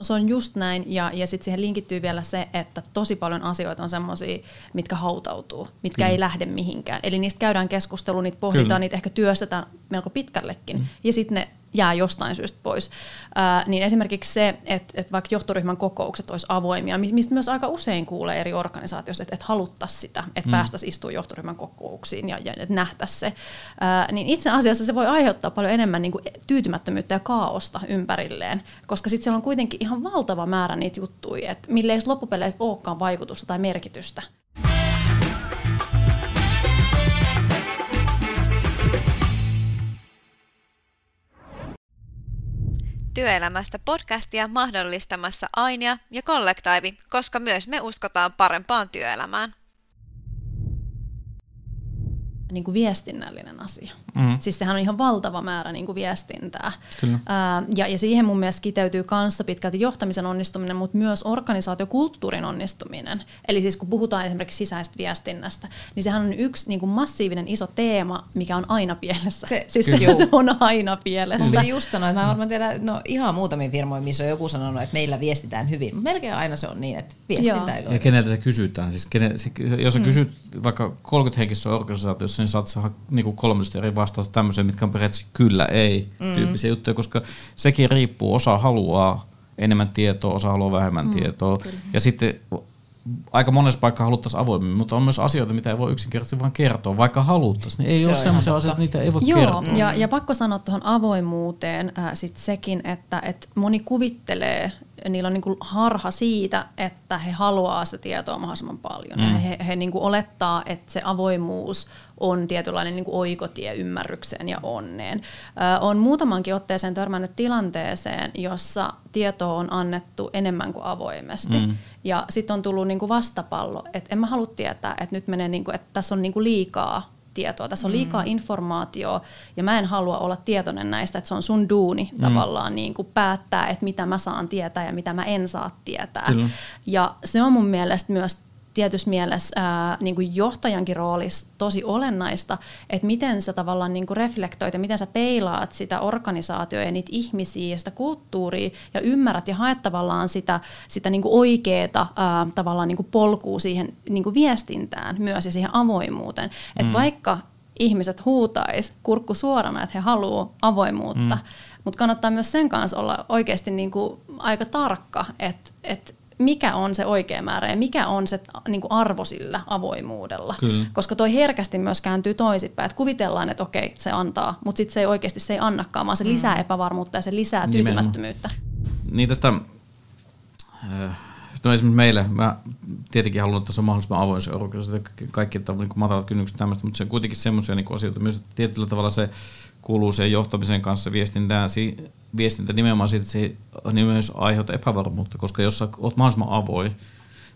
Se on just näin, ja, ja sitten siihen linkittyy vielä se, että tosi paljon asioita on semmoisia, mitkä hautautuu, mitkä Kyllä. ei lähde mihinkään. Eli niistä käydään keskustelua, niitä pohditaan, Kyllä. niitä ehkä työstetään melko pitkällekin, mm. ja sitten ne jää jostain syystä pois. Ää, niin esimerkiksi se, että, että vaikka johtoryhmän kokoukset olisi avoimia, mistä myös aika usein kuulee eri organisaatioissa, että, että haluttaisiin sitä, että mm. päästäisiin istumaan johtoryhmän kokouksiin ja, ja että nähtäisiin se, ää, niin itse asiassa se voi aiheuttaa paljon enemmän niin kuin tyytymättömyyttä ja kaaosta ympärilleen, koska sitten siellä on kuitenkin ihan valtava määrä niitä juttuja, että mille ei loppupeleissä olekaan vaikutusta tai merkitystä. Työelämästä podcastia mahdollistamassa Ainia ja Kollektiivi, koska myös me uskotaan parempaan työelämään niin kuin viestinnällinen asia. Mm. Siis sehän on ihan valtava määrä niin kuin viestintää. Kyllä. Ää, ja, ja siihen mun mielestä kiteytyy kanssa pitkälti johtamisen onnistuminen, mutta myös organisaatiokulttuurin onnistuminen. Eli siis kun puhutaan esimerkiksi sisäistä viestinnästä, niin sehän on yksi niin kuin massiivinen iso teema, mikä on aina pielessä. Se, siis se, se on aina pielessä. Mun just sanoa, että mä varmaan tiedä, no ihan muutamia firmoja, missä on joku sanonut, että meillä viestitään hyvin. Melkein aina se on niin, että viestintä ei Ja keneltä se kysytään. Siis kenen, se, jos sä mm. kysyt vaikka 30 henkisessä organisaatiossa, niin saat saada niin 13 eri vastausta tämmöiseen, mitkä on periaatteessa kyllä, ei mm. tyyppisiä juttuja, koska sekin riippuu, osa haluaa enemmän tietoa, osa haluaa vähemmän mm, tietoa. Kyllä. Ja sitten aika monessa paikkaa haluttaisiin avoimemmin, mutta on myös asioita, mitä ei voi yksinkertaisesti vain kertoa, vaikka haluttaisiin. Niin ei se ole sellaisia asioita, niitä ei voi Joo, kertoa. Ja, ja pakko sanoa tuohon avoimuuteen äh, sit sekin, että et moni kuvittelee, niillä on niinku harha siitä, että he haluaa sitä tietoa mahdollisimman paljon. Mm. he he niinku olettaa, että se avoimuus on tietynlainen niinku oikotie ymmärrykseen ja onneen. Ö, on muutamankin otteeseen törmännyt tilanteeseen, jossa tietoa on annettu enemmän kuin avoimesti. Mm. Ja sitten on tullut niinku vastapallo, että en mä halua tietää, että nyt menee, niinku, että tässä on niinku liikaa tietoa. Tässä on liikaa mm. informaatiota ja mä en halua olla tietoinen näistä, että se on sun duuni mm. tavallaan niin kuin päättää, että mitä mä saan tietää ja mitä mä en saa tietää. Kyllä. Ja se on mun mielestä myös tietyssä mielessä ää, niin kuin johtajankin roolissa tosi olennaista, että miten sä tavallaan niin kuin reflektoit ja miten sä peilaat sitä organisaatioa ja niitä ihmisiä ja sitä kulttuuria ja ymmärrät ja haet tavallaan sitä, sitä niin kuin oikeeta ää, tavallaan niin kuin polkua siihen niin kuin viestintään myös ja siihen avoimuuteen. Mm. Että vaikka ihmiset huutais kurkku suorana, että he haluaa avoimuutta, mm. mutta kannattaa myös sen kanssa olla oikeasti niin kuin aika tarkka, että, että mikä on se oikea määrä ja mikä on se niin kuin arvo sillä avoimuudella. Kyllä. Koska toi herkästi myös kääntyy toisinpäin, että kuvitellaan, että okei, se antaa, mutta sitten se ei oikeasti se ei annakaan, vaan se mm. lisää epävarmuutta ja se lisää tyytymättömyyttä. Niin tästä, äh, no esimerkiksi meille, mä tietenkin haluan, että se on mahdollisimman avoin se kaikki että niin matalat kynnykset tämmöistä, mutta se on kuitenkin semmoisia niin asioita myös, että tietyllä tavalla se kuuluu siihen johtamisen kanssa viestintään, viestintä nimenomaan siitä, että se myös aiheuttaa epävarmuutta, koska jos sä oot mahdollisimman avoin,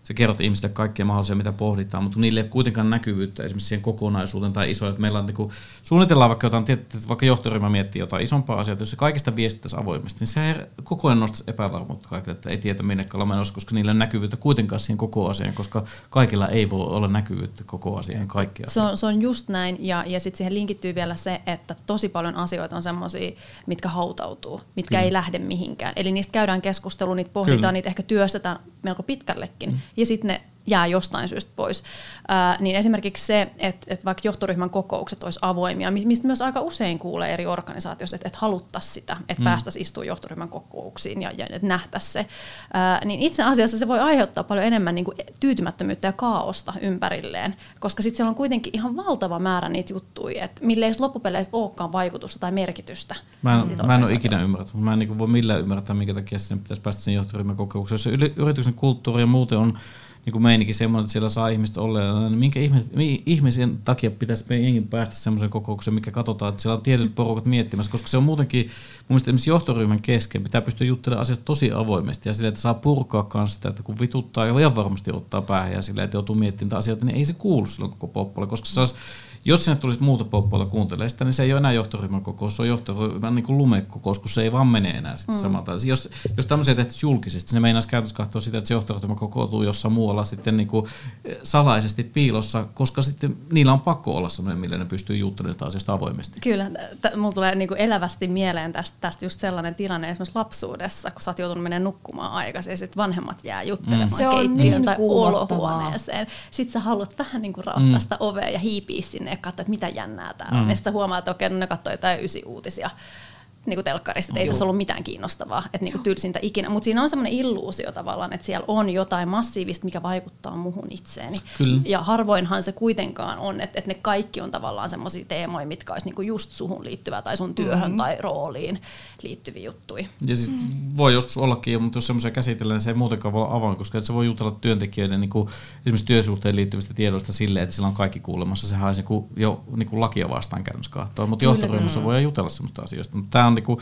sä kerrot ihmisille kaikkea mahdollisia, mitä pohditaan, mutta niille ei ole kuitenkaan näkyvyyttä esimerkiksi siihen kokonaisuuteen tai isoja, että meillä on niin kuin, suunnitellaan vaikka jotain, että vaikka johtoryhmä miettii jotain isompaa asiaa, jos se kaikista viestittäisi avoimesti, niin se koko ajan nostaisi epävarmuutta kaikille, että ei tiedä minne ollaan menossa, koska niillä on näkyvyyttä kuitenkaan siihen koko asiaan, koska kaikilla ei voi olla näkyvyyttä koko asiaan kaikkia. Se on, se on just näin, ja, ja sitten siihen linkittyy vielä se, että tosi paljon asioita on semmoisia, mitkä hautautuu, mitkä Kyllä. ei lähde mihinkään. Eli niistä käydään keskustelua, niitä pohditaan, Kyllä. niitä ehkä työstetään melko pitkällekin. Mm ja sitten ne jää jostain syystä pois. Ää, niin esimerkiksi se, että, että vaikka johtoryhmän kokoukset olisi avoimia, mistä myös aika usein kuulee eri organisaatioissa, että, että haluttaisiin sitä, että mm. päästäisiin istumaan johtoryhmän kokouksiin ja, ja että nähtäisiin se, ää, niin itse asiassa se voi aiheuttaa paljon enemmän niin kuin tyytymättömyyttä ja kaaosta ympärilleen, koska sitten siellä on kuitenkin ihan valtava määrä niitä juttuja, että mille ei loppupeleissä olekaan vaikutusta tai merkitystä. Mä en, mä en ole ikinä ymmärtänyt, mä en niin voi millään ymmärtää, minkä takia sinne pitäisi päästä sen johtoryhmän kokoukseen. Jos yrityksen kulttuuri ja muuten on niin kuin meininkin semmoinen, että siellä saa ihmiset olla, niin minkä ihmisen, ihmisen takia pitäisi meidän päästä semmoisen kokoukseen, mikä katsotaan, että siellä on tietyt porukat miettimässä, koska se on muutenkin, mun mielestä esimerkiksi johtoryhmän kesken, pitää pystyä juttelemaan asiasta tosi avoimesti ja sille, että saa purkaa kanssa sitä, että kun vituttaa ja varmasti ottaa päähän ja sille, että joutuu miettimään asioita, niin ei se kuulu silloin koko poppolle, koska se olisi jos sinne tulisi muuta poppoilla kuuntelemaan sitä, niin se ei ole enää johtoryhmän kokous, se on johtoryhmän niin kuin lumekokous, kun se ei vaan mene enää sitten mm. samalta. Jos, jos tämmöisiä tehtäisiin julkisesti, se meinaisi käytössä katsoa sitä, että se johtoryhmä kokoutuu jossain muualla sitten niin kuin salaisesti piilossa, koska sitten niillä on pakko olla sellainen, millä ne pystyy juttelemaan sitä asiasta avoimesti. Kyllä, t- mulla tulee niin kuin elävästi mieleen tästä, tästä just sellainen tilanne esimerkiksi lapsuudessa, kun sä oot joutunut menemään nukkumaan aikaisin ja sitten vanhemmat jää juttelemaan mm. Se on keittiöön niin tai olohuoneeseen. Sitten sä haluat vähän niin kuin raottaa mm. sitä ovea ja hiipiä sinne ja katsoa, että mitä jännää täällä mm. on. Ja sitten huomaa, että okei, no ne katsoo jotain ysi uutisia niin kuin telkkarista, että ei tässä ollut mitään kiinnostavaa, että niin kuin tylsintä ikinä. Mutta siinä on semmoinen illuusio tavallaan, että siellä on jotain massiivista, mikä vaikuttaa muhun itseeni. Kyllä. Ja harvoinhan se kuitenkaan on, että, että ne kaikki on tavallaan semmoisia teemoja, mitkä olisi niin kuin just suhun liittyvää tai sun työhön mm-hmm. tai rooliin liittyviä juttuja. Ja siis mm. voi joskus ollakin, mutta jos semmoisia käsitellään, niin se ei muutenkaan voi olla avoin, koska se voi jutella työntekijöiden niin kuin, esimerkiksi työsuhteen liittyvistä tiedoista silleen, että sillä on kaikki kuulemassa. Sehän olisi niin kuin, jo niin kuin lakia vastaan käynnissä kahtoa, mutta johtoryhmässä voi jutella semmoista asioista. Mutta tämä on niin kuin,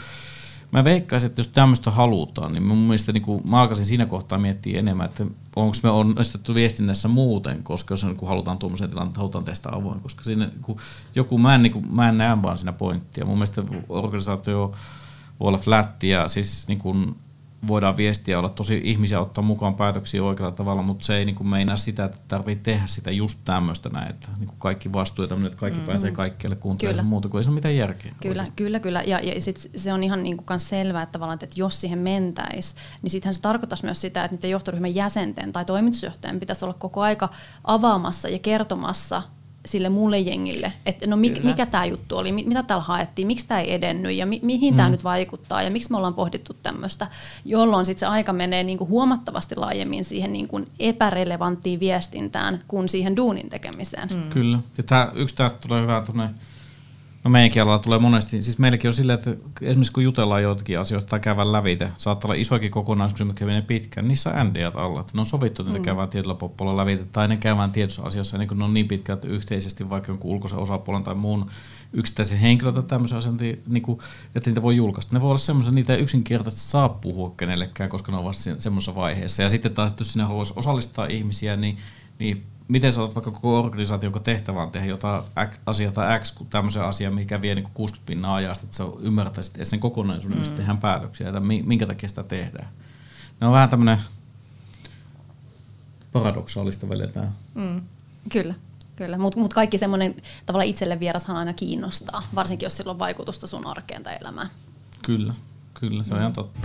mä veikkaisin, että jos tämmöistä halutaan, niin mun mielestä niin mä alkaisin siinä kohtaa miettiä enemmän, että onko me onnistettu viestinnässä muuten, koska jos niin kuin, halutaan tuommoisen tilanteen, halutaan testaa avoin, koska siinä niin kuin, joku, mä en, niin kuin, mä en näe vaan siinä pointtia. Mun mielestä organisaatio voi olla flätti ja siis niin voidaan viestiä olla tosi ihmisiä ottaa mukaan päätöksiä oikealla tavalla, mutta se ei niin kuin meinaa sitä, että tarvitsee tehdä sitä just tämmöistä näin, että niin kuin kaikki vastuu ja että kaikki mm. pääsee kaikkialle kuuntelemaan muuta, kuin ei se ole mitään järkeä. Kyllä, oikeasti. kyllä, kyllä. Ja, ja sit se on ihan niin kuin selvää, että, että jos siihen mentäisi, niin sittenhän se tarkoittaisi myös sitä, että niiden johtoryhmän jäsenten tai toimitusjohtajan pitäisi olla koko aika avaamassa ja kertomassa sille muulle jengille, että no mikä, mikä tämä juttu oli, mitä täällä haettiin, miksi tämä ei edennyt? Ja mi, mihin mm. tämä nyt vaikuttaa? Ja miksi me ollaan pohdittu tämmöistä, jolloin sitten se aika menee niinku huomattavasti laajemmin siihen niinku epärelevanttiin viestintään kuin siihen duunin tekemiseen. Mm. Kyllä, ja tää, yksi tästä tulee hyvä tunne No meidänkin alalla tulee monesti, siis meilläkin on silleen, että esimerkiksi kun jutellaan joitakin asioista tai käydään lävitä, saattaa olla isoakin kokonaisuuksia, jotka menee pitkään, niissä on NDAt alla, että ne on sovittu, että ne mm. käydään tietyllä poppolla lävitä, tai ne käydään tietyissä asioissa, niin kun ne on niin pitkälti yhteisesti, vaikka jonkun ulkoisen osapuolen tai muun yksittäisen henkilön tai tämmöisen asian, niin kuin, että niitä voi julkaista. Ne voi olla semmoisia, niitä ei yksinkertaisesti saa puhua kenellekään, koska ne on vasta semmoisessa vaiheessa. Ja sitten taas, jos sinne haluaisi osallistaa ihmisiä, niin, niin miten sä olet vaikka koko organisaation, jonka tehtävä on tehdä jotain asiaa tai X, kun tämmöisen asian, mikä vie niin 60 pinnaa ajasta, että sä ymmärtäisit sen kokonaisuuden, mistä mm. tehdään päätöksiä, että minkä takia sitä tehdään. Ne on vähän tämmöinen paradoksaalista välillä. Mm. Kyllä. Kyllä, mutta mut kaikki semmoinen tavallaan itselle vierashan aina kiinnostaa, varsinkin jos sillä on vaikutusta sun arkeen tai elämään. Kyllä, kyllä, se on mm. ihan totta.